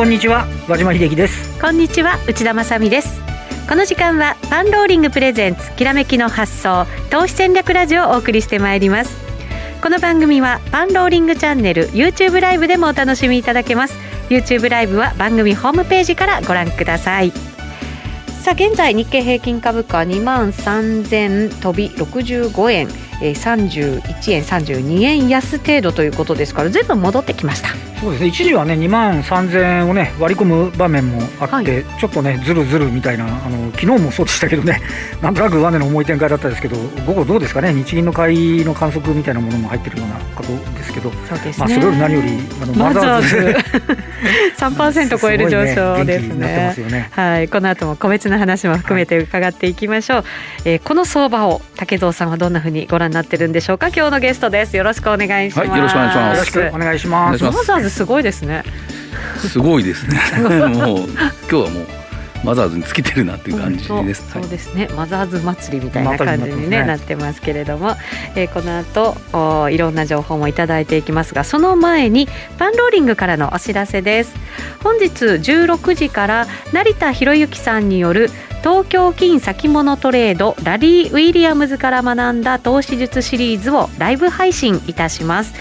こんにちは和島秀樹です。こんにちは内田まさです。この時間はパンローリングプレゼンツきらめきの発想投資戦略ラジオをお送りしてまいります。この番組はパンローリングチャンネル YouTube ライブでもお楽しみいただけます。YouTube ライブは番組ホームページからご覧ください。さあ現在日経平均株価2万3000飛び65円。えー、31円32円安程度ということですからずいぶん戻ってきました。そうですね。一時はね2万3000円をね割り込む場面もあって、はい、ちょっとねずるずるみたいなあの昨日もそうでしたけどね なんとなく上値の重い展開だったんですけど午後どうですかね日銀の買いの観測みたいなものも入ってるようなことですけどそうです、ね、まあ、それより何よりあの マザーズ。3%超える上昇ですね、ね、はい。この後も個別の話も含めて伺っていきましょう、はい、えー、この相場を竹蔵さんはどんなふうにご覧になってるんでしょうか？今日のゲストです。よろしくお願いします、はい、よろしくお願いします。よろしくお願いします。マザーズすごいです。ねす。ごいですね。もう今日はもうマザーズにつけてるなっていう感じです。そうですね、マザーズ祭りみたいな感じに、ね、なってますけれども、えー、この後おいろんな情報もいただいていきますが、その前にパンローリングからのお知らせです。本日16時から成田博之さんによる東京金先物トレードラリー・ウィリアムズから学んだ投資術シリーズをライブ配信いたします。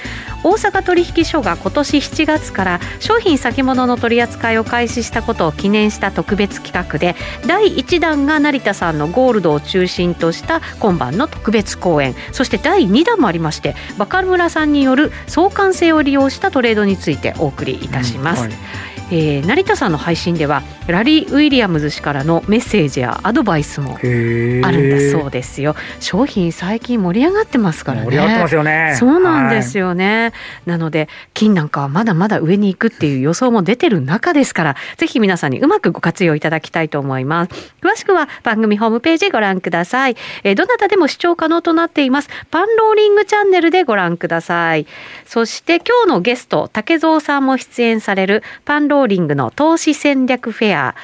大阪取引所が今年7月から商品先物の取り扱いを開始したことを記念した特別企画で第1弾が成田さんのゴールドを中心とした今晩の特別講演。そして第2弾もありましてバカル村さんによる相関性を利用したトレードについてお送りいたします。うんはい。えー、成田さんの配信ではラリー・ウィリアムズ氏からのメッセージやアドバイスもあるんだそうですよ。商品最近盛り上がってますからね。盛り上がってますよね。そうなんですよね、はい、なので金なんかはまだまだ上に行くっていう予想も出てる中ですからぜひ皆さんにうまくご活用いただきたいと思います。詳しくは番組ホームページご覧ください、えー、どなたでも視聴可能となっています。パンローリングチャンネルでご覧ください。そして今日のゲスト竹蔵さんも出演されるパンローリングの投資戦略フェア。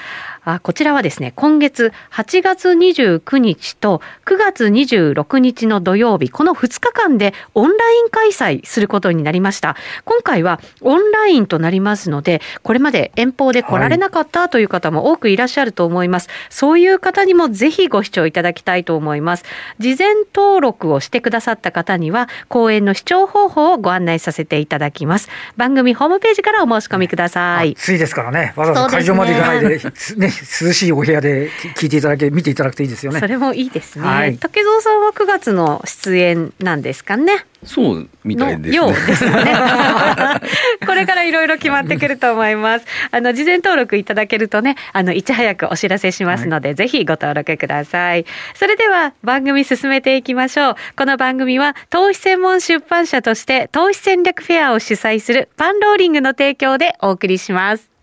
あこちらはですね、今月8月29日と9月26日の土曜日、この2日間でオンライン開催することになりました。今回はオンラインとなりますので、これまで遠方で来られなかったという方も多くいらっしゃると思います。はい、そういう方にもぜひご視聴いただきたいと思います。事前登録をしてくださった方には、講演の視聴方法をご案内させていただきます。番組ホームページからお申し込みください。暑いですからね。わざわざ会場まで行かないで、ね涼しいお部屋で聞いていただけ見ていただくといいですよねそれもいいですね、はい、竹蔵さんは9月の出演なんですかねそうみたいですね。ですね これからいろいろ決まってくると思います。あの事前登録いただけるとね、あのいち早くお知らせしますので、はい、ぜひご登録ください。それでは番組進めていきましょう。この番組は投資専門出版社として投資戦略フェアを主催するパンローリングの提供でお送りします。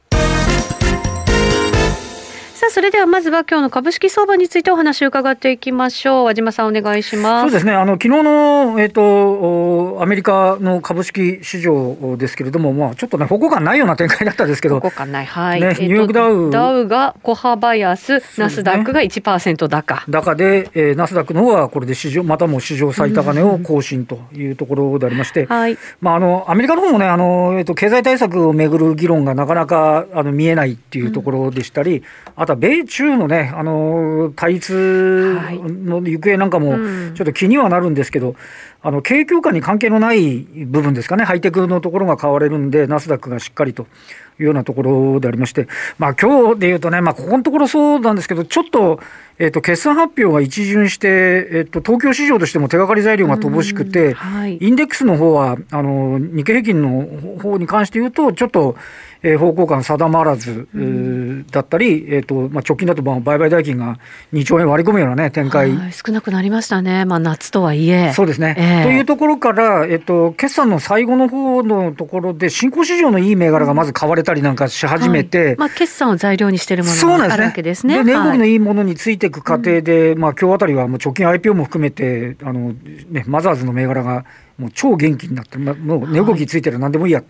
さあそれではまずは今日の株式相場についてお話を伺っていきましょう。和島さんお願いします。そうですね。あの昨日のえっ、ー、とアメリカの株式市場ですけれどもまあちょっとね方向感ないような展開だったんですけど。方向感ない。はい、ね、ニューヨークダウ。ダウが小幅安、ね、ナスダックが1%高。高で、えー、ナスダックの方はこれで市場またも史上最高値を更新というところでありまして、はい。まああのアメリカの方もねあのえっ、ー、と経済対策をめぐる議論がなかなかあの見えないっていうところでしたり、うん、あとは米中のね、あの対立の行方なんかも、ちょっと気にはなるんですけど、あの景況感に関係のない部分ですかね、ハイテクのところが買われるんで、ナスダックがしっかりというようなところでありまして、まあ今日でいうとね、まあ、ここのところそうなんですけど、ちょっと、えっと、決算発表が一巡して、えっと、東京市場としても手がかり材料が乏しくて、はい、インデックスの方はあの日経平均の方に関して言うと、ちょっと、えー、方向感定まらず、うん、だったり、えーとまあ、直近だと売買代金が2兆円割り込むような、ね、展開、少なくなりましたね、まあ、夏とはいえ。そうですね、えー、というところから、えーと、決算の最後の方のところで、新興市場のいい銘柄がまず買われたりなんかし始めて、はい、まあ、決算を材料にしているものがあるわけですね。で、ね、値動きのいいものについていく過程で、うん、まあ今日あたりはもう直近 IPO も含めて、あのね、マザーズの銘柄がもう超元気になって、ま、もう値動きついてる何でもいいや。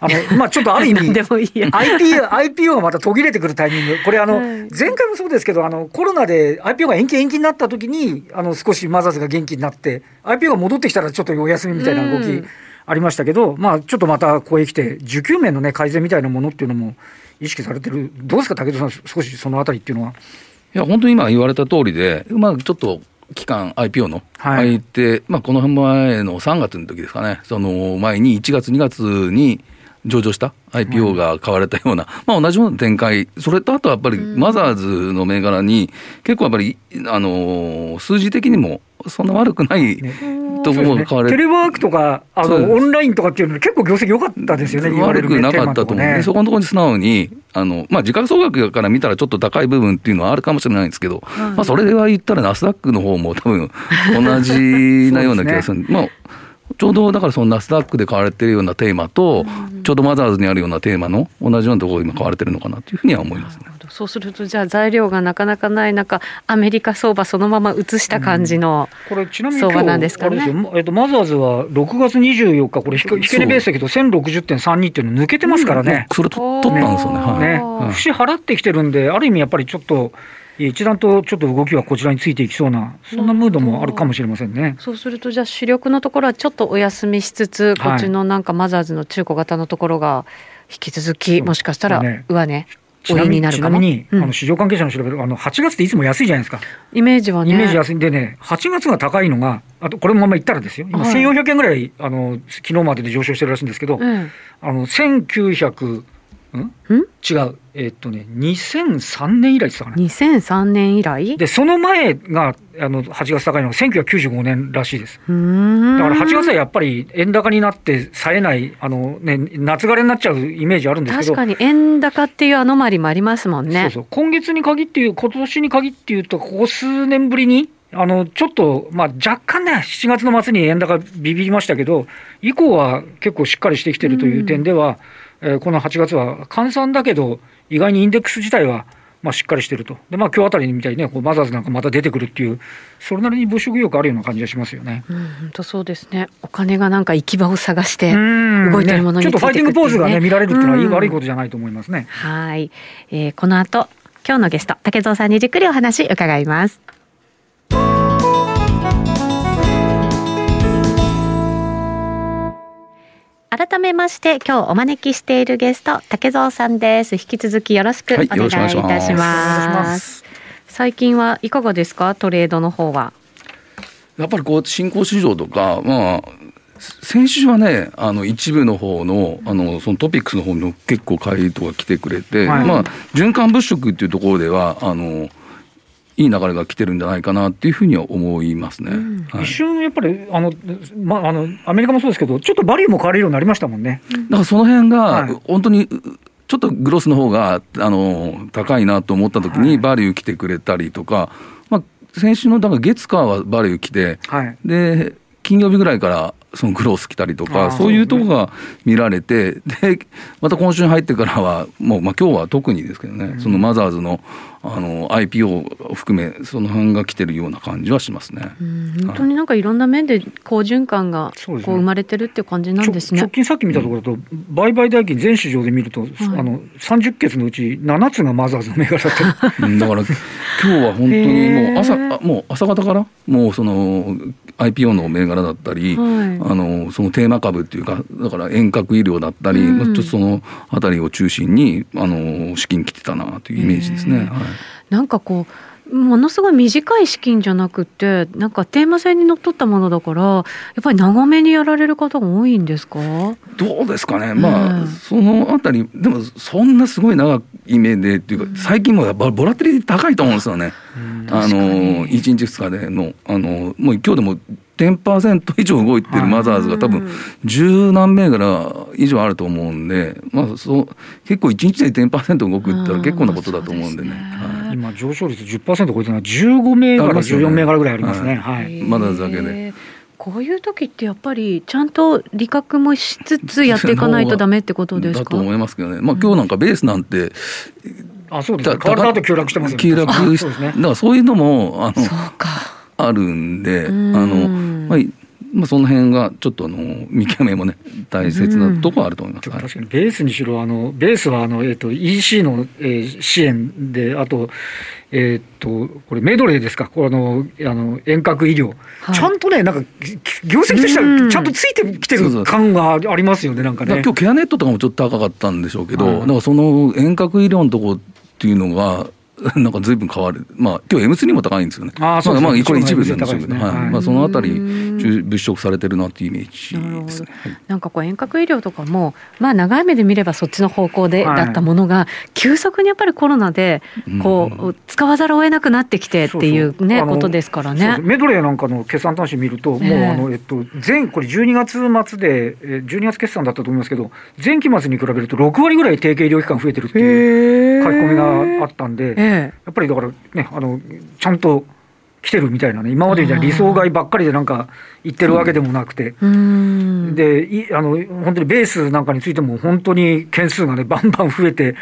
あの、まあちょっとある意味、IPO、IPO がまた途切れてくるタイミング。これあの、前回もそうですけど、あの、コロナで IPO が延期延期になった時に、あの、少しマザーズが元気になって、IPO が戻ってきたらちょっとお休みみたいな動き。ありましたけど、まあ、ちょっとまたここへ来て、需給面の、ね、改善みたいなものっていうのも意識されてる、どうですか、武田さん、少しそのあたりっていうのは。いや、本当に今言われた通りで、まあ、ちょっと期間、IPO の相手、はい、まあ、この前の3月の時ですかね、その前に1月、2月に上場した IPO が買われたような、まあ、同じような展開、それとあとはやっぱりマザーズの銘柄に、結構やっぱり、あの数字的にもそんな悪くない、ところが買われ、テレワークとかあのオンラインとかっていうの結構業績良かったですよね、悪くなかったと思う、ね、そこのところに素直に、あのまあ、時価総額から見たらちょっと高い部分っていうのはあるかもしれないんですけど、まあ、それでは言ったらナスダックの方も多分同じなような気がする。ね、まあちょうどだからそのナスダックで買われてるようなテーマと、ちょうどマザーズにあるようなテーマの同じようなところ今買われてるのかなというふうには思いますね。そうするとじゃあ材料がなかなかない中アメリカ相場そのまま移した感じの相場なんですかね。うん、えっと、マザーズは6月24日これ引け値ベースだけど1060.32っていうの抜けてますからね。うん、それと取ったんですよね。はい、ね、節払ってきてるんである意味やっぱりちょっと。一段とちょっと動きはこちらについていきそうな、そんなムードもあるかもしれませんね。そうすると、じゃあ、主力のところはちょっとお休みしつつ、こっちのなんかマザーズの中古型のところが、引き続き、もしかしたら上値、ちなみに、ちなみに、あの市場関係者の調べる、あの8月っていつも安いじゃないですか。イメージはね。イメージ安いんでね、8月が高いのが、あとこれもまま言ったらですよ、今、1400円ぐらい、あの昨日までで上昇してるらしいんですけど、うん、あの1900、ん？違う。えー、っとね、2003年以来って言ったかな。2003年以来？で、その前が、あの、8月高いのが1995年らしいです。だから8月はやっぱり円高になって冴えない、あのね、夏枯れになっちゃうイメージあるんですけど。確かに円高っていうアノマリもありますもんね。そうそう。今月に限っていう、今年に限っていうと、ここ数年ぶりに、あの、ちょっと、まあ、若干ね、7月の末に円高ビビりましたけど、以降は結構しっかりしてきてるという点では、えー、この8月は換算だけど、意外にインデックス自体は、まあ、しっかりしてると。で、まあ、今日あたりみたいにね、こうマザーズなんかまた出てくるっていう、それなりに物色意欲あるような感じがしますよね。うん、本当そうですね。お金がなんか行き場を探して動いてるものに、ね、ちょっとファイティングポーズがね、見られるっていうのは悪いことじゃないと思いますね。はい。えー、この後、今日のゲスト、竹蔵さんにじっくりお話伺います。改めまして今日お招きしているゲスト竹蔵さんです。引き続きよろしくお願いいたします,、最近はいかがですか？トレードの方は。やっぱりこう新興市場とかまあ先週はね、あの一部の方のあのそのトピックスの方の結構回答が来てくれて、はい、まあ循環物色っていうところではあのいい流れが来てるんじゃないかなっていうふうには思いますね、うん。はい、一瞬やっぱりあの、まあ、あのアメリカもそうですけどちょっとバリューも変わるようになりましたもんね。だからその辺が本当に、ちょっとグロスの方があの高いなと思ったときに、バリュー来てくれたりとか、まあ、先週のだから月火はバリュー来て、はい、で金曜日ぐらいからそのグロース来たりとか、そういうとこが見られて、で、また今週に入ってからは、もう、まあ今日は特にですけどね、そのマザーズのあの IPO を含め、その辺が来てるような感じはしますね。本当になんかいろんな面で好循環がこう生まれてるっていう感じなんですね。直近さっき見たところだと、売買代金全市場で見ると、はい、あの30決のうち7つがマザーズの銘柄だっただから今日は本当にもう朝、もう朝方からもうその IPO の銘柄だったり、はい、あのそのテーマ株っていうか、だから遠隔医療だったり、うん、ちょっとそのあたりを中心にあの資金来てたなというイメージですね。はい、なんかこうものすごい短い資金じゃなくてなんかテーマ性にのっとったものだからやっぱり長めにやられる方が多いんですか？どうですかね、まあ、そのあたりでもそんなすごい長い目でっていうか最近もやっぱボラティリティ高いと思うんですよね。あの1日2日でのあのもう今日でも10%以上動いてるマザーズが多分十何銘柄以上あると思うんで、まあ、そう結構1日で10%動くって言ったら結構なことだと思うんでね。はい、今上昇率10%超えてるのは15銘柄、14銘柄ぐらいありますね。はい、マザーズだけで。こういう時ってやっぱりちゃんと利確もしつつやっていかないとダメってことですか？だと思いますけどね。まあ今日なんかベースなんて、あそうですね。変わった後急落してますよね。急落し、ね、だからそういうのもあのあるんで、あのまあまあ、その辺がちょっとあの見極めもね大切なところあると思います、うん、確かにベースにしろあのベースはあの、えーと、EC の、えー、支援であと、えー、っとこれメドレーですか、このあの遠隔医療、はい、ちゃんとね、なんか業績としてはちゃんとついてきてる感がありますよね、なんかね。今日ケアネットとかもちょっと高かったんでしょうけど、はい、だからその遠隔医療のとこっていうのが、なんか随分変わる。まあ、今日 M3 も高いんですよね。ああ、そうですね。まあ、これ一部なんですけど、ね、はい。まあ、そのあたり、物色されてるなっていうイメージですね。なんかこう遠隔医療とかも、まあ、長い目で見ればそっちの方向で、だったものが、急速にやっぱりコロナで、こう、使わざるを得なくなってきてっていうね、ことですからね。メドレーなんかの決算端子見ると、もう、あの、えっと、前、これ12月末で、12月決算だったと思いますけど、前期末に比べると6割ぐらい提携医療機関増えてるっていう書き込みがあったんで、やっぱりだからね、あのちゃんと来てるみたいなね、今までみたいな理想外ばっかりでなんか言ってるわけでもなくて、うん、でいあの本当にベースなんかについても、本当に件数がね、バンバン増えて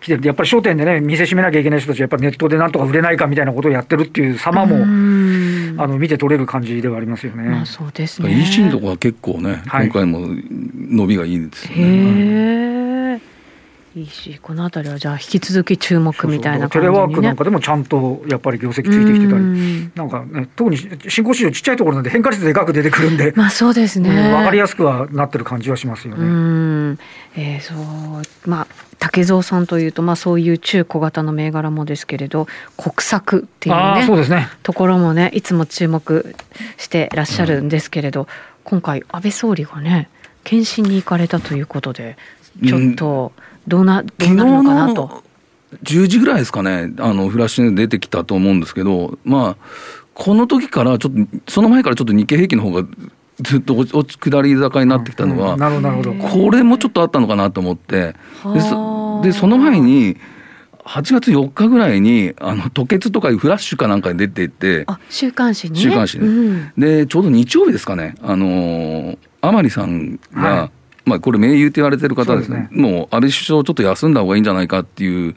きてる、やっぱり商店でね、店閉めなきゃいけない人たち、やっぱりネットでなんとか売れないかみたいなことをやってるっていう様も、あの見て取れる感じではありますよね。まあ、そうですね。EC のとこは結構ね、今回も伸びがいいですよね。いいし、この辺りはじゃあ引き続き注目みたいな感じ、ね、テレワークなんかでもちゃんとやっぱり業績ついてきてたり、ん。なんかね、特に新興市場ちっちゃいところなんで変化率でかく出てくるんで、まあそうですね、うん、分かりやすくはなってる感じはしますよね。うん。えー、そう。まあ竹蔵さんというと、まあ、そういう中小型の銘柄もですけれど国策っていうねそうですね。ところもねいつも注目してらっしゃるんですけれど、うん、今回安倍総理がね検診に行かれたということでちょっと。うんどうな、どうなるのかなと。10時ぐらいですかね、あのフラッシュ出てきたと思うんですけど、まあ、この時からちょっと、その前からちょっと日経平均の方がずっと落ち下り坂になってきたのは、なるほどこれもちょっとあったのかなと思って、ででその前に、8月4日ぐらいに、あの、吐血とかいうフラッシュかなんかに出ていて、あ、週刊誌に、週刊誌に、うん、で、ちょうど日曜日ですかね、あの甘利さんが、はいまあ、これ、盟友と言われてる方ですね、うすね。もう安倍首相、ちょっと休んだ方がいいんじゃないかっていう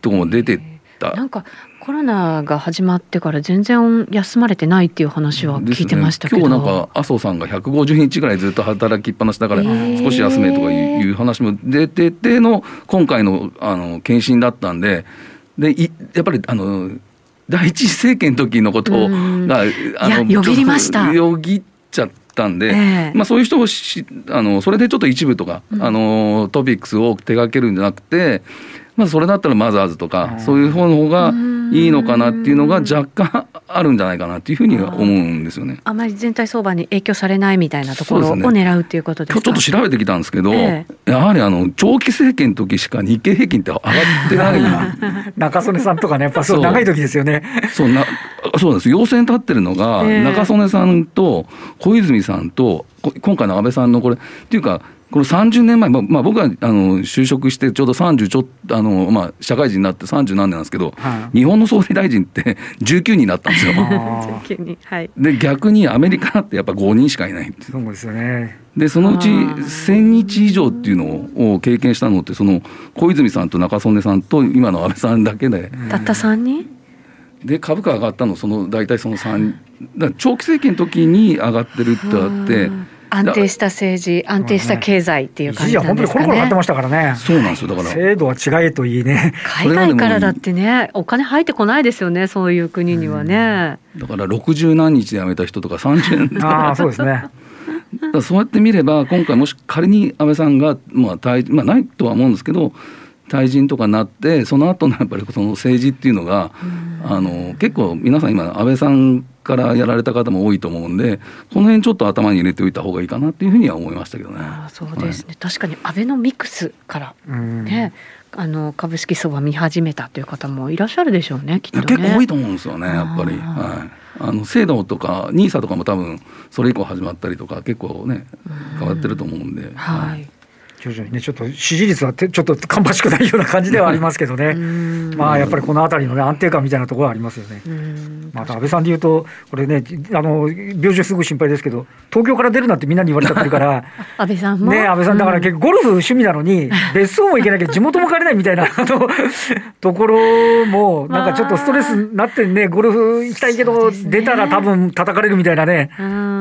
ところも出てた。なんかコロナが始まってから全然休まれてないっていう話は聞いてましたけど、ね、今日なんか麻生さんが150日ぐらいずっと働きっぱなしだから少し休めとかいう話も出てての今回のあの検診だったんででやっぱりあの第一次政権の時のことが、あのよぎりました。よぎっちゃったんで、えー、まあ、そういう人をしあのそれでちょっと一部とか、うん、あのトピックスを手掛けるんじゃなくてまあ、それだったらマザーズとか、そういう方の方がいいのかなっていうのが若干あるんじゃないかなっていうふうには思うんですよね。あまり全体相場に影響されないみたいなところを狙うっていうことですか、ね、今日ちょっと調べてきたんですけど、ええ、やはりあの長期政権の時しか日経平均って上がってない。中曽根さんとかね、やっぱそう。長い時ですよね。そうなそうです要線立ってるのが、中曽根さんと小泉さんと今回の安倍さんのこれっていうかこの30年前、まあ、まあ、僕はあの就職してちょうど30ちょっと、あの、まあ、社会人になって30何年なんですけど、はい、日本の総理大臣って19人になったんですよ。19人。はい。で、逆にアメリカってやっぱ5人しかいないそうですよね。で、そのうち1000日以上っていうのを経験したのって、その小泉さんと中曽根さんと今の安倍さんだけで。たった3人？で株価上がったのその大体その3長期政権の時に上がってるってあって。安定した政治、安定した経済っていう感じなんですかね。本当にコロコロなってましたからね。そうなんですよ。だから。制度は違えといいね。海外からだってね、お金入ってこないですよね、そういう国にはね。だから60何日で辞めた人とか30年ああ、そうですね。そうやって見れば、今回もし仮に安倍さんが、まあ、退まあ、ないとは思うんですけど、退陣とかなって、その後のやっぱりその政治っていうのが、あの結構皆さん今、安倍さんからやられた方も多いと思うんで、この辺ちょっと頭に入れておいた方がいいかなっていうふうには思いましたけどね。あそうですね、はい、確かにアベノミクスからね、あの株式相場見始めたという方もいらっしゃるでしょうね、きっと、ね、結構多いと思うんですよね、やっぱり。はい、あの制度とか、ニーサとかも多分それ以降始まったりとか、結構ね、変わってると思うんで。はい、はい徐々にね、ちょっと支持率はちょっと芳しくないような感じではありますけどね、まあやっぱりこのあたりの、ね、安定感みたいなところはありますよね。また安倍さんでいうと、これね、あの病状すぐ心配ですけど、東京から出るなってみんなに言われちゃってるから、安倍さんも、ね、安倍さん、だから結構、ゴルフ趣味なのに、別荘も行けなきゃ地元も帰れないみたいなところも、なんかちょっとストレスになってね、ゴルフ行きたいけど、出たら多分叩かれるみたいなね、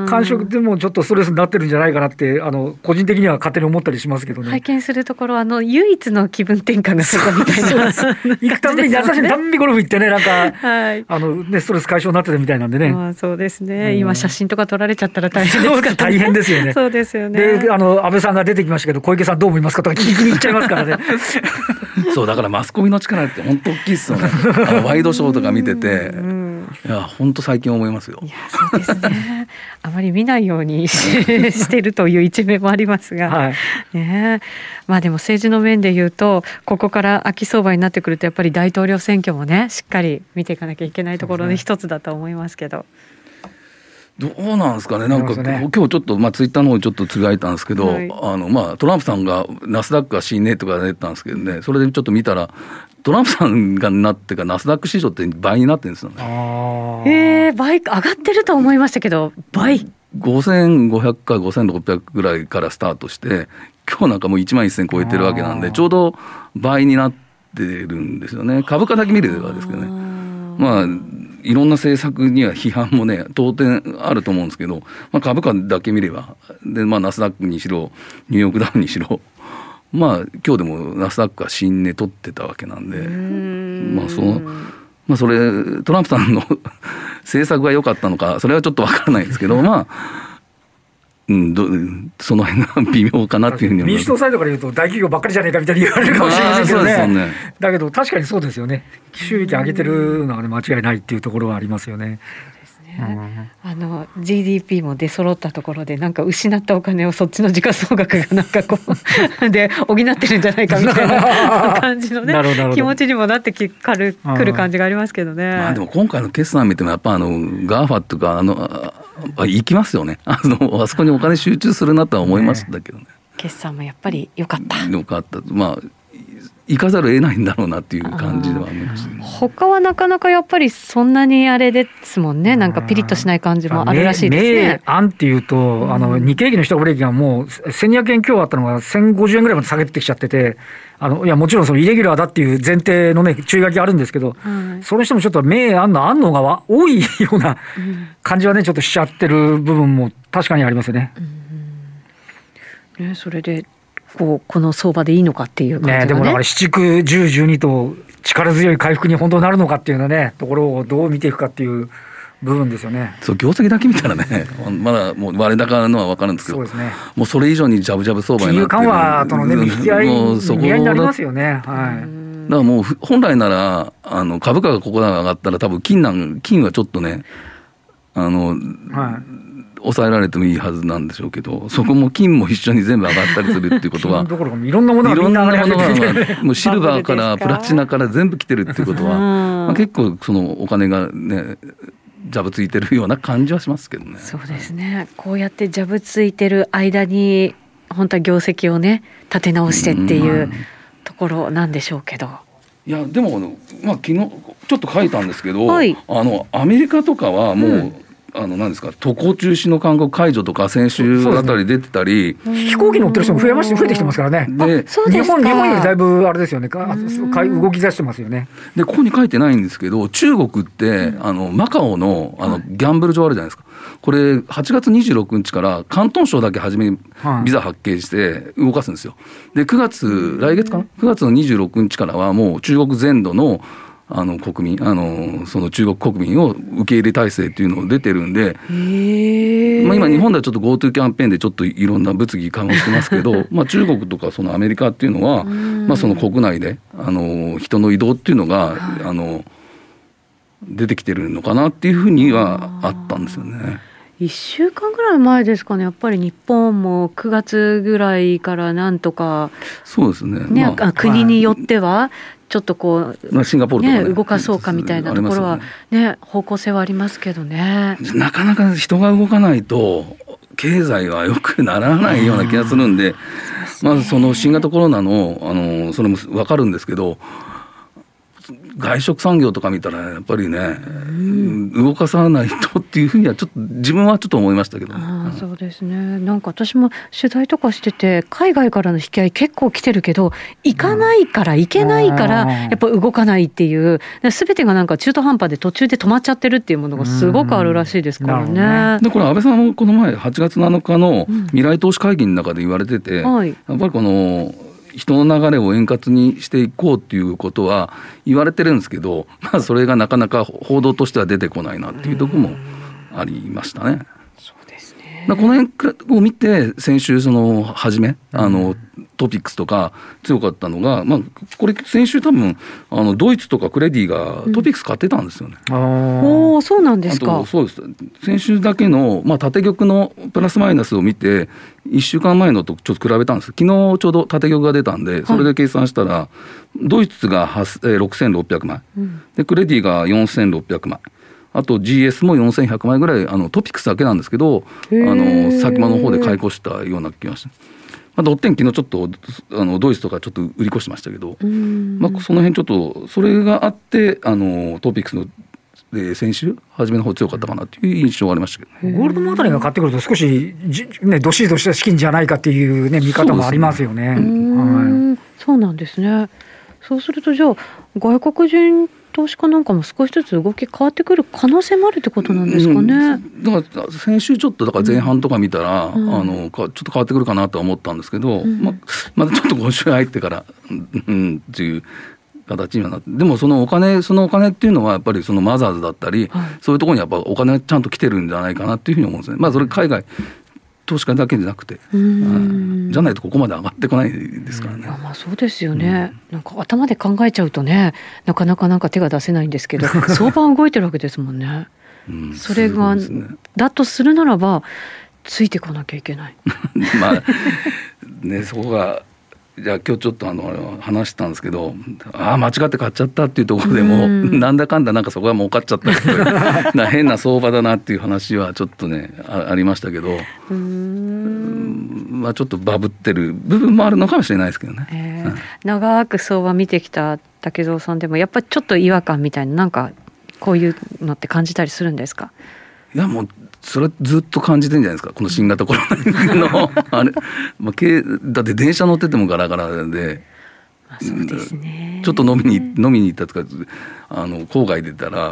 感触でもちょっとストレスになってるんじゃないかなって、あの個人的には勝手に思ったりしますけど。けどね。拝見するところ、あの、唯一の気分転換がそこみたいな。行くたびに、優しいたんびゴルフ行ってね、なんか、はい、あの、ね、ストレス解消になってたみたいなんでね。まあ、そうですね。今、写真とか撮られちゃったら大変ですから、大変ですよね。そうですよね。で、あの、安倍さんが出てきましたけど、小池さんどう思いますかとか聞きに行っちゃいますからね。そう、だからマスコミの力って本当大きいですよね。ワイドショーとか見てて。いや、本当最近思いますよ。いや、そうですね。あまり見ないようにしてるという一面もありますが。はい、ねまあでも政治の面で言うと、ここから秋相場になってくると、やっぱり大統領選挙もね、しっかり見ていかなきゃいけないところの一つだと思いますけど。どうなんですかね、なんか、ね、今日ちょっと、まあ、ツイッターの方にちょっとつぶやいたんですけど、はい、あのまあ、トランプさんがナスダックが死ねとか出たんですけどね、それでちょっと見たら、トランプさんがなってか、ナスダック市場って倍になってるんですよね。えー、倍、上がってると思いましたけど、倍。5500か5600ぐらいからスタートして、今日なんかもう1万1000超えてるわけなんで、ちょうど倍になってるんですよね。株価だけ見ればですけどね。まあいろんな政策には批判もね、当然あると思うんですけど、まあ、株価だけ見れば、で、まあ、ナスダックにしろ、ニューヨークダウンにしろ、まあ、今日でもナスダックは新値取ってたわけなんで、ん。まあ、その、まあ、それ、トランプさんの 政策が良かったのか、それはちょっとわからないですけど、まあ、うん、どその辺が微妙かなっていうふうに民主党サイドから言うと、大企業ばっかりじゃねえかみたいに言われるかもしれませんけどね、ね。だけど確かにそうですよね、収益上げてるのは、ね、間違いないっていうところはありますよね。あの GDP も出揃ったところでなんか失ったお金をそっちの時価総額がなんかこう で補ってるんじゃないかみたいな感じのね気持ちにもなってきかるくる感じがありますけどね。まあでも今回の決算見てもやっぱあの GAFA とかあのあ行きますよね あのあそこにお金集中するなとは思いましたけどね。ね決算もやっぱり良かった。良かった。まあ行かざるを得ないんだろうなっていう感じではありました、ね、他はなかなかやっぱりそんなにあれですもんね。なんかピリッとしない感じもあるらしいですね。案っていうと、あの日経平均の下ブレーキがもう1200円今日あったのが1050円ぐらいまで下げてきちゃっててあのいやもちろんそのイレギュラーだっていう前提のね注意書きあるんですけど、はい、それにしてもちょっと明暗の暗のが多いような感じはねちょっとしちゃってる部分も確かにありますよね。うん、ねそれでこうこの相場でいいのかっていう感じ、ねね、でもだから七区十十二と力強い回復に本当になるのかっていうのねところをどう見ていくかっていう部分ですよね。そう業績だけ見たらね、まだもう割高のは分かるんですけど、そうですね、もうそれ以上にジャブジャブ相場になって金融緩和とのね、引き合い、引き合いになりますよね。はい。だからもう本来ならあの株価がここで上がったら多分金なん金はちょっとねあの、はい、抑えられてもいいはずなんでしょうけど、そこも金も一緒に全部上がったりするっていうことは、いろんなものがみんな上がりもうシルバーからプラチナから全部来てるっていうことは、まあ、結構そのお金がね、ジャブついてるような感じはしますけどね。そうですね。こうやってジャブついてる間に、本当は業績をね、立て直してっていうところなんでしょうけど。いやでも、まあ、昨日ちょっと書いたんですけど、はい、あのアメリカとかはもう、うんあの、なんですか、渡航中止の勧告解除とか、先週あたり出てたり、ね、飛行機乗ってる人も増えまして、増えてきてますからね。で、日本、日本よりだいぶあれですよね、動き出してますよね。で、ここに書いてないんですけど、中国って、あの、マカオの、あの、ギャンブル場あるじゃないですか。これ、8月26日から広東省だけ初めにビザ発見して動かすんですよ。で、9月、来月かな ?9 月の26日からはもう中国全土のあの国民あの、その中国国民を受け入れ体制っていうのを出てるんで、まあ、今、日本ではちょっと GoTo キャンペーンでちょっといろんな物議緩和してますけど、まあ中国とかそのアメリカっていうのは、まあ、その国内であの人の移動っていうのが、あの出てきてるのかなっていうふうにはあったんですよね。1週間ぐらい前ですかね、やっぱり日本も9月ぐらいからなんとか、そうですね、ねまあ、国によっては、ちょっとこう、まあ、シンガポールとか、ね。ね、動かそうかみたいなところはね、ね方向性はありますけどね。なかなか人が動かないと、経済はよくならないような気がするんで、まずその新型コロナの、あのそれも分かるんですけど、外食産業とか見たら、やっぱりね、動かさないとっていうふうには、ちょっと自分はちょっと思いましたけどね。あそうですね。なんか私も取材とかしてて、海外からの引き合い結構来てるけど、行かないから、行けないから、やっぱ動かないっていう、すべてがなんか中途半端で途中で止まっちゃってるっていうものがすごくあるらしいですからね。でこれ安倍さんもこの前8月7日の未来投資会議の中で言われてて、うんはい、やっぱりこの人の流れを円滑にしていこうっていうことは言われてるんですけど、まあ、それがなかなか報道としては出てこないなっていうところもありましたね。そうですね。この辺を見て先週その初めあのトピックスとか強かったのが、まあ、これ、先週多分あのドイツとかクレディがトピックス買ってたんですよね。うん、おそうなんですか。そうです。先週だけの、まあ、縦玉のプラスマイナスを見て、1週間前のとちょっと比べたんです、昨日ちょうど縦玉が出たんで、それで計算したら、はい、ドイツが6600枚、うん、で、クレディが4600枚。あと GS も4100枚ぐらいあのトピックスだけなんですけどあの先間の方で買い越したような気がして。まあ、ドッテン昨日ちょっとあのドイツとかちょっと売り越してましたけど、まあ、その辺ちょっとそれがあってあのトピックスので先週初めの方強かったかなという印象がありましたけど、ね、ゴールドマンタリーが買ってくると少しじ、ね、どっしりとした資金じゃないかっていう、ね、見方もありますよね。はい、そうなんですね。そうするとじゃあ外国人投資家なんかも少しずつ動き変わってくる可能性もあるってことなんですかね。うん、だから先週ちょっとだから前半とか見たら、うん、あのちょっと変わってくるかなとは思ったんですけど、うん、ままだちょっと今週入ってから、うん、っていう形にはなってでもそのお金そのお金っていうのはやっぱりそのマザーズだったり、はい、そういうところにやっぱお金ちゃんと来てるんじゃないかなっていうふうに思うんですね。まあそれ海外投資家だけじゃなくて、じゃないとここまで上がってこないですからね。まあそうですよね、うん、なんか頭で考えちゃうとねなかなかなんか手が出せないんですけど 相場動いてるわけですもんね。うん、それが、ね、だとするならばついてこなきゃいけない。まあねそこがじゃあ今日ちょっとあの話したんですけどああ間違って買っちゃったっていうところでも、ん、なんだかんだなんかそこは儲かっちゃった な変な相場だなっていう話はちょっとねあありましたけどまあちょっとバブってる部分もあるのかもしれないですけどね。えー、長く相場見てきた竹蔵さんでもやっぱりちょっと違和感みたいななんかこういうのって感じたりするんですか？いやもうそれずっと感じてんじゃないですか。この新型コロナの あれ、まあ、だって電車乗っててもガラガラで。そうですね、ちょっと飲みに飲みに行ったとかあの郊外出たら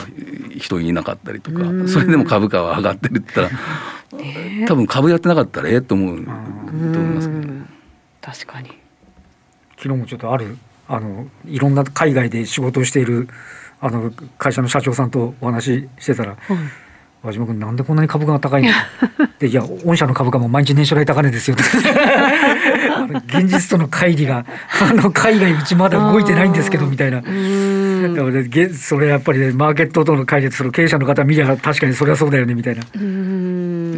人いなかったりとかそれでも株価は上がってるって言ったら、ね、多分株やってなかったらええと思うと思いますけど、確かに。昨日もちょっとあるあのいろんな海外で仕事をしているあの会社の社長さんとお話ししてたら、うん和島君なんでこんなに株価が高いの？でいや御社の株価も毎日年初来高値ですよ 現実との乖離があの海外うちまだ動いてないんですけどみたいな。それやっぱり、ね、マーケットとの乖離その経営者の方見りゃ確かにそれはそうだよねみたいな。い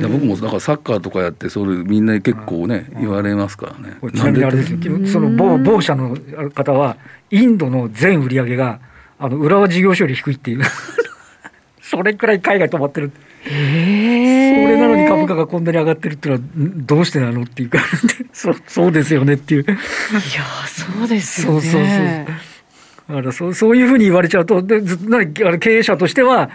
や僕もだからサッカーとかやってそれみんな結構ね言われますからね。ちなみにあれですよ。その某某社の方はインドの全売り上げがあの浦和事業所より低いっていうそれくらい海外止まってる。それなのに株価がこんなに上がってるっていうのはどうしてなのっていうか そそうですよねっていう。いやそうですよね。そうそうそう。だからそうそういうふうに言われちゃうと、でず経営者としては、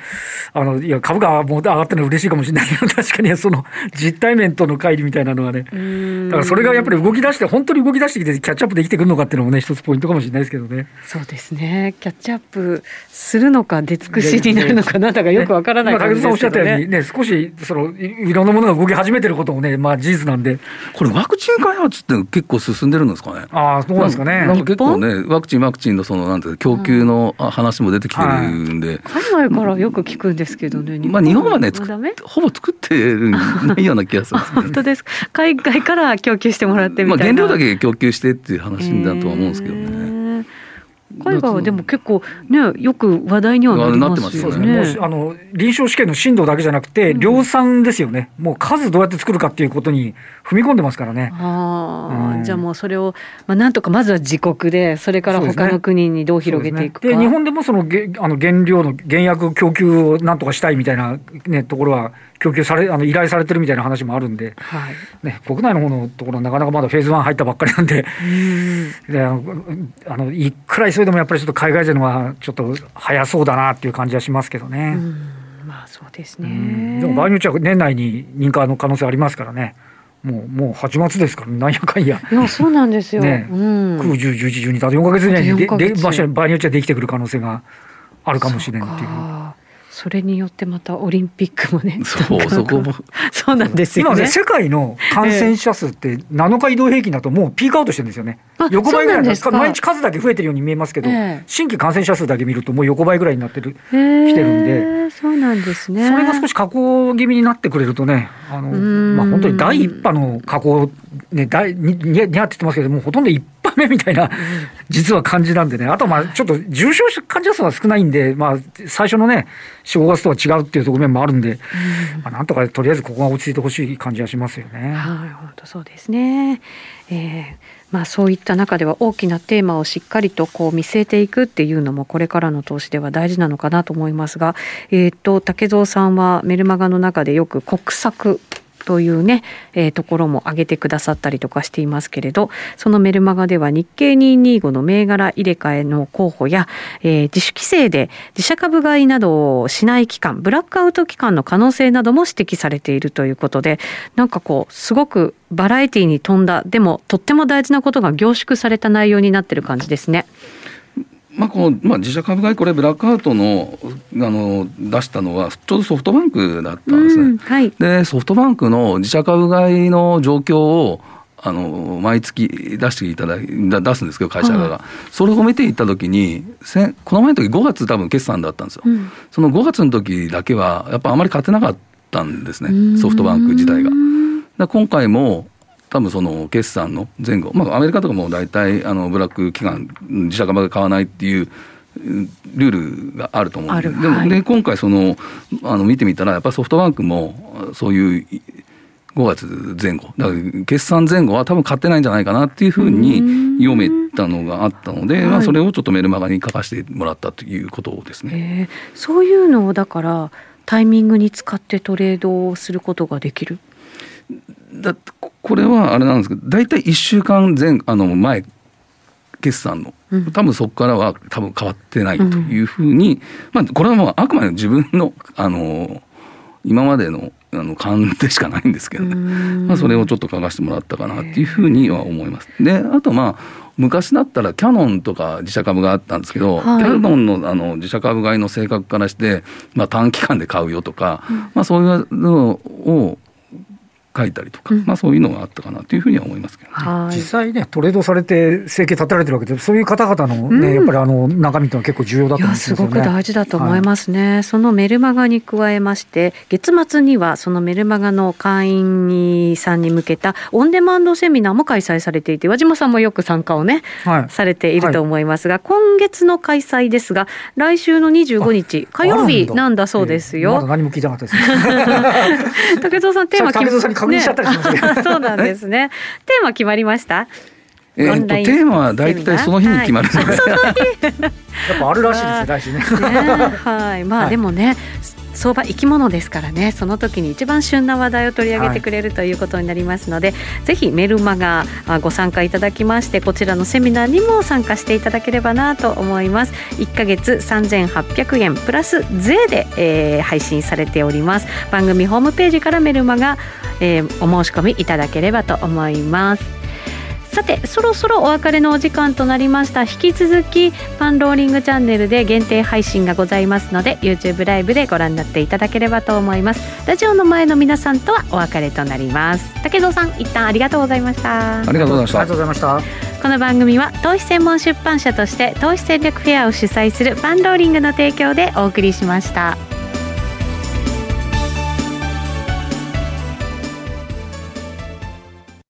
あのいや株価はもう上がってるのは嬉しいかもしれないけど、確かにその実体面との乖離みたいなのはね、だからそれがやっぱり動き出して、本当に動き出してきて、キャッチアップできてくるのかっていうのもね、一つポイントかもしれないですけどね。そうですね、キャッチアップするのか、出尽くしになるのかなんだかよくわからない感じですけど、ね、竹内さんおっしゃったようにね、少しそのいろんなものが動き始めてることもね、まあ、事実なんで。これ、ワクチン開発って結構進んでるんですかね？ああ、そうなんですかね。結構ね、ワクチン、ワクチンのそのなんていう供給の話も出てきてるんで、海外からよく聞くんですけどね、まあ、日本はねほぼ作ってるないような気がする本当です海外から供給してもらってみたいな、まあ、原料だけ供給してっていう話だとは思うんですけどね。海外はでも結構ねよく話題にはなってますよね。ね。あの臨床試験の進度だけじゃなくて、量産ですよね。もう数どうやって作るかっていうことに踏み込んでますからね。ああ、うん、じゃあもうそれをまあなんとかまずは自国でそれから他の国にどう広げていくか。で、ね、日本でもそのげあの原料の原薬供給をなんとかしたいみたいなねところは供給されあの依頼されてるみたいな話もあるんで、はい。ね、国内の方のところはなかなかまだフェーズ1入ったばっかりなんで、であのあのいくらそれでもやっぱりちょっと海外勢のはちょっと早そうだなっていう感じはしますけどね。まあそうですね。でも場合によっては年内に認可の可能性ありますからね。もうもう8月ですからなんやかんや。いやそうなんですよ。ね、うん、9、10、11、12だと4か月以内にでで場合によってはできてくる可能性があるかもしれんっていう。それによってまたオリンピックもね。そう、そこも。そうなんですよ、ね、今ね、世界の感染者数って7日移動平均だともうピークアウトしてるんですよね。横ばいぐらいですか毎日数だけ増えてるように見えますけど、新規感染者数だけ見るともう横ばいぐらいになってる、来てるんで。そうなんですね。それが少し下降気味になってくれるとね、あの、まあ本当に第一波の下降、ね、第2、2波って言ってますけども、ほとんど一目みたいな、実は感じなんでね、あとまあちょっと重症患者数は少ないんで、まあ、最初のね、4、5月とは違うっていう側面もあるんで、まあ、なんとかとりあえずここが落ち着いてほしい感じはしますよね。はい、本当そうですね。えーまあ、そういった中では大きなテーマをしっかりとこう見据えていくっていうのもこれからの投資では大事なのかなと思いますが、えーと竹蔵さんはメルマガの中でよく国策というね、えー、ところも挙げてくださったりとかしていますけれどそのメルマガでは日経225の銘柄入れ替えの候補や、えー、自主規制で自社株買いなどをしない期間ブラックアウト期間の可能性なども指摘されているということでなんかこうすごくバラエティに富んだでもとっても大事なことが凝縮された内容になってる感じですね。まあこのまあ、自社株買い、これ、ブラックアウトのあの出したのは、ちょうどソフトバンクだったんですね。はい、で、ソフトバンクの自社株買いの状況を、あの毎月出していただ出すんですけど、会社側が、はい、それを見ていったときに、せこの前の時5月、多分決算だったんですよ、うん、その5月の時だけは、やっぱあまり勝てなかったんですね、ソフトバンク自体が。今回も多分その決算の前後、まあ、アメリカとかも大体あのブラック期間、自社株が買わないっていうルールがあると思うんで、でも、で今回そのあの見てみたら、やっぱりソフトバンクもそういう5月前後、だから決算前後は多分買ってないんじゃないかなっていうふうに読めたのがあったので、まあ、それをちょっとメルマガに書かせてもらったということですね。そういうのをだからタイミングに使ってトレードをすることができるだこれはあれなんですけど大体1週間前あの前決算の、多分そこからは多分変わってないというふうに、ん、まあこれはもうあくまで自分のあの今までのあの勘でしかないんですけどね、まあ、それをちょっと書かせてもらったかなっていうふうには思います。であとまあ昔だったらキャノンとか自社株があったんですけど、はい、キャノンのあの自社株買いの性格からして、まあ、短期間で買うよとか、うん、まあ、そういうのを書いたりとか、うん、まあ、そういうのがあったかなというふうには思いますけど、ね、実際ね、トレードされて、生計立てられてるわけで、そういう方々のね、うん、やっぱりあの中身というのは結構重要だと思うんですよ、ね、すごく大事だと思いますね、はい、そのメルマガに加えまして、月末にはそのメルマガの会員にさんに向けたオンデマンドセミナーも開催されていて、和島さんもよく参加をね、はい、されていると思いますが、はい、今月の開催ですが、来週の25日、火曜日なんだそうですよ。まだ何も聞いてなかったです、ね、竹蔵さん、テーマ決め 確認しちゃったりしましたけど、そうなんですね。テーマ決まりました？えー、とテーマは大体その日に決まる、はい、やっぱあるらしいです来週ね。はい、まあでもね、相場生き物ですからね。その時に一番旬な話題を取り上げてくれるということになりますので、ぜひメルマガご参加いただきましてこちらのセミナーにも参加していただければなと思います。1ヶ月3800円プラス税で、えー、配信されております。番組ホームページからメルマガ、えー、お申し込みいただければと思います。さてそろそろお別れのお時間となりました。引き続きパンローリングチャンネルで限定配信がございますので YouTube ライブでご覧になっていただければと思います。ラジオの前の皆さんとはお別れとなります。竹蔵さん一旦ありがとうございました。ありがとうございました。ありがとうございました。この番組は投資専門出版社として投資戦略フェアを主催するパンローリングの提供でお送りしました